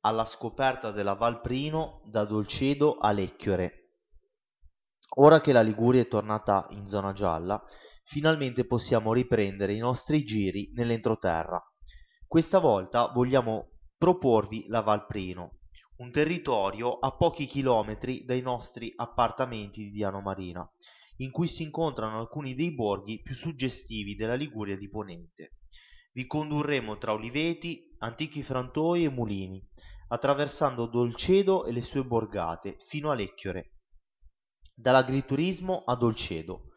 alla scoperta della Val Prino da Dolcedo a Lecchiore. Ora che la Liguria è tornata in zona gialla, finalmente possiamo riprendere i nostri giri nell'entroterra. Questa volta vogliamo proporvi la Val Prino, un territorio a pochi chilometri dai nostri appartamenti di Diano Marina, in cui si incontrano alcuni dei borghi più suggestivi della Liguria di Ponente. Vi condurremo tra oliveti, antichi frantoi e mulini, attraversando Dolcedo e le sue borgate fino a Lecchiore. Dall'agriturismo a Dolcedo.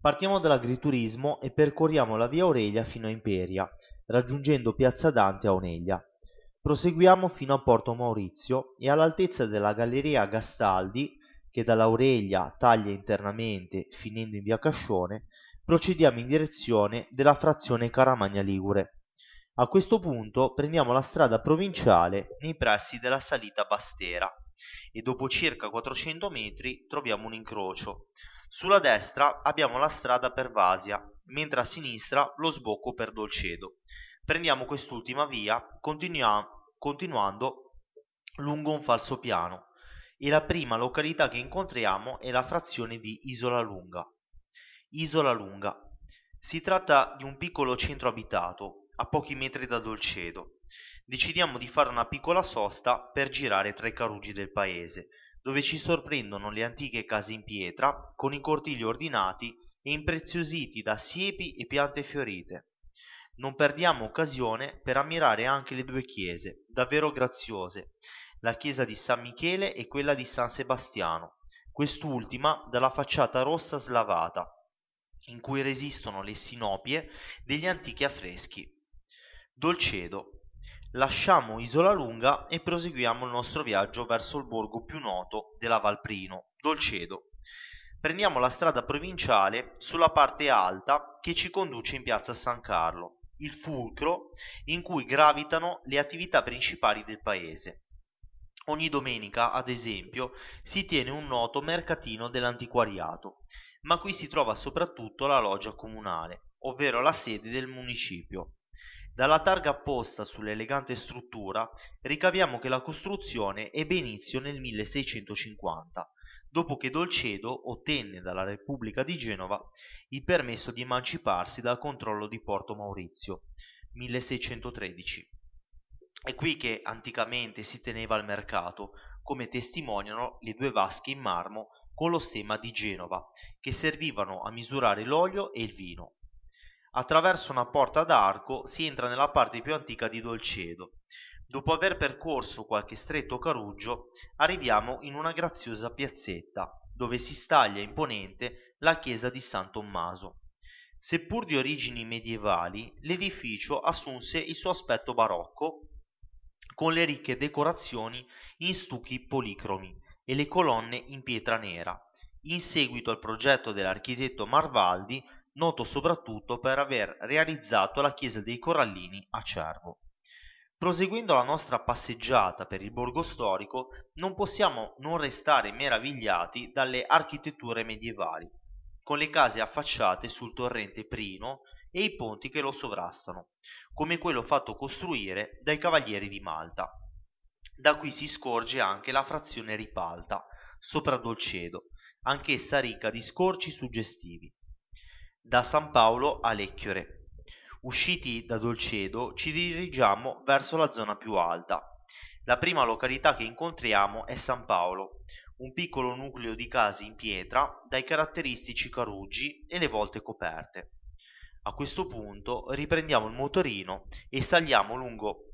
Partiamo dall'agriturismo e percorriamo la via Aurelia fino a Imperia, raggiungendo Piazza Dante a Oneglia. Proseguiamo fino a Porto Maurizio e all'altezza della Galleria Gastaldi, che dall'Aurelia taglia internamente finendo in via Cascione, procediamo in direzione della frazione Caramagna Ligure. A questo punto prendiamo la strada provinciale nei pressi della salita Bastera e dopo circa 400 metri troviamo un incrocio. Sulla destra abbiamo la strada per Vasia, mentre a sinistra lo sbocco per Dolcedo. Prendiamo quest'ultima via continua- continuando lungo un falsopiano e la prima località che incontriamo è la frazione di Isola Lunga. Isola Lunga. Si tratta di un piccolo centro abitato a pochi metri da Dolcedo. Decidiamo di fare una piccola sosta per girare tra i carugi del paese, dove ci sorprendono le antiche case in pietra con i cortili ordinati e impreziositi da siepi e piante fiorite. Non perdiamo occasione per ammirare anche le due chiese, davvero graziose, la chiesa di San Michele e quella di San Sebastiano, quest'ultima dalla facciata rossa slavata, in cui resistono le sinopie degli antichi affreschi. Dolcedo. Lasciamo Isola Lunga e proseguiamo il nostro viaggio verso il borgo più noto della Valprino, Dolcedo. Prendiamo la strada provinciale sulla parte alta che ci conduce in piazza San Carlo, il fulcro in cui gravitano le attività principali del paese. Ogni domenica, ad esempio, si tiene un noto mercatino dell'antiquariato, ma qui si trova soprattutto la loggia comunale, ovvero la sede del municipio. Dalla targa apposta sull'elegante struttura ricaviamo che la costruzione ebbe inizio nel 1650, dopo che Dolcedo ottenne dalla Repubblica di Genova il permesso di emanciparsi dal controllo di Porto Maurizio, 1613. È qui che anticamente si teneva il mercato, come testimoniano le due vasche in marmo con lo stemma di Genova, che servivano a misurare l'olio e il vino. Attraverso una porta d'arco si entra nella parte più antica di Dolcedo. Dopo aver percorso qualche stretto caruggio, arriviamo in una graziosa piazzetta, dove si staglia imponente la chiesa di San Tommaso. Seppur di origini medievali, l'edificio assunse il suo aspetto barocco con le ricche decorazioni in stucchi policromi e le colonne in pietra nera, in seguito al progetto dell'architetto Marvaldi, noto soprattutto per aver realizzato la chiesa dei Corallini a Cervo. Proseguendo la nostra passeggiata per il borgo storico, non possiamo non restare meravigliati dalle architetture medievali, con le case affacciate sul torrente Prino e i ponti che lo sovrastano, come quello fatto costruire dai cavalieri di Malta. Da qui si scorge anche la frazione Ripalta, sopra Dolcedo, anch'essa ricca di scorci suggestivi. Da San Paolo a Lecchiore. Usciti da Dolcedo ci dirigiamo verso la zona più alta. La prima località che incontriamo è San Paolo, un piccolo nucleo di case in pietra dai caratteristici caruggi e le volte coperte. A questo punto riprendiamo il motorino e saliamo lungo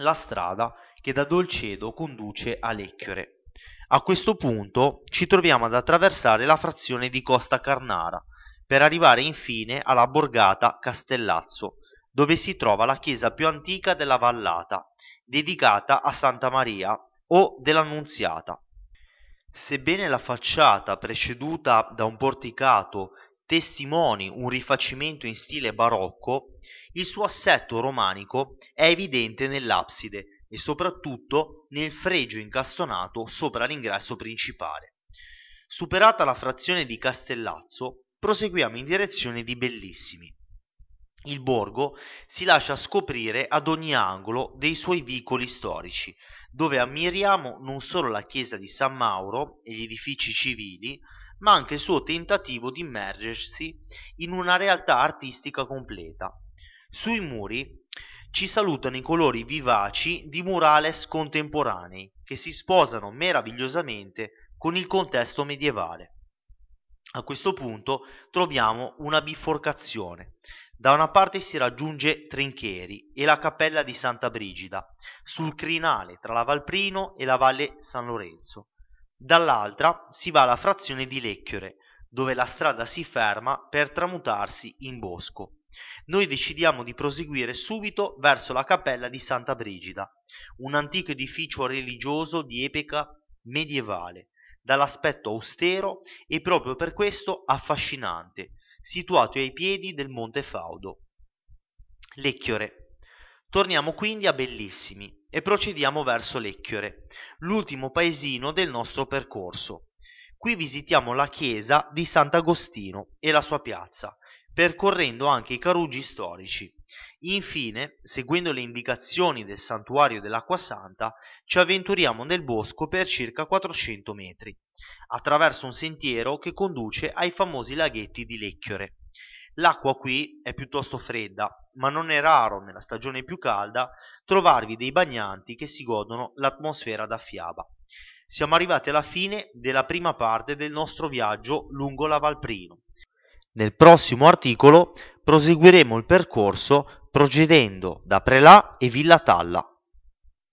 la strada che da Dolcedo conduce a Lecchiore. A questo punto ci troviamo ad attraversare la frazione di Costa Carnara per arrivare infine alla borgata Castellazzo, dove si trova la chiesa più antica della vallata, dedicata a Santa Maria o dell'Annunziata. Sebbene la facciata preceduta da un porticato testimoni un rifacimento in stile barocco, il suo assetto romanico è evidente nell'abside e soprattutto nel fregio incastonato sopra l'ingresso principale. Superata la frazione di Castellazzo, proseguiamo in direzione di Bellissimi, il borgo si lascia scoprire ad ogni angolo dei suoi vicoli storici, dove ammiriamo non solo la chiesa di San Mauro e gli edifici civili, ma anche il suo tentativo di immergersi in una realtà artistica completa. Sui muri ci salutano i colori vivaci di murales contemporanei che si sposano meravigliosamente con il contesto medievale. A questo punto troviamo una biforcazione. Da una parte si raggiunge Trincheri e la cappella di Santa Brigida, sul crinale tra la Valprino e la Valle San Lorenzo. Dall'altra si va alla frazione di Lecchiore, dove la strada si ferma per tramutarsi in bosco. Noi decidiamo di proseguire subito verso la cappella di Santa Brigida, un antico edificio religioso di epoca medievale, dall'aspetto austero e proprio per questo affascinante, situato ai piedi del Monte Faudo. Lecchiore. Torniamo quindi a Bellissimi e procediamo verso Lecchiore, l'ultimo paesino del nostro percorso. Qui visitiamo la chiesa di Sant'Agostino e la sua piazza, percorrendo anche i carugi storici. Infine, seguendo le indicazioni del santuario dell'Acqua Santa, ci avventuriamo nel bosco per circa 400 metri, attraverso un sentiero che conduce ai famosi laghetti di Lecchiore. L'acqua qui è piuttosto fredda, ma non è raro nella stagione più calda trovarvi dei bagnanti che si godono l'atmosfera da fiaba. Siamo arrivati alla fine della prima parte del nostro viaggio lungo la Valprino. Nel prossimo articolo proseguiremo il percorso procedendo da Prelà e Villa Talla.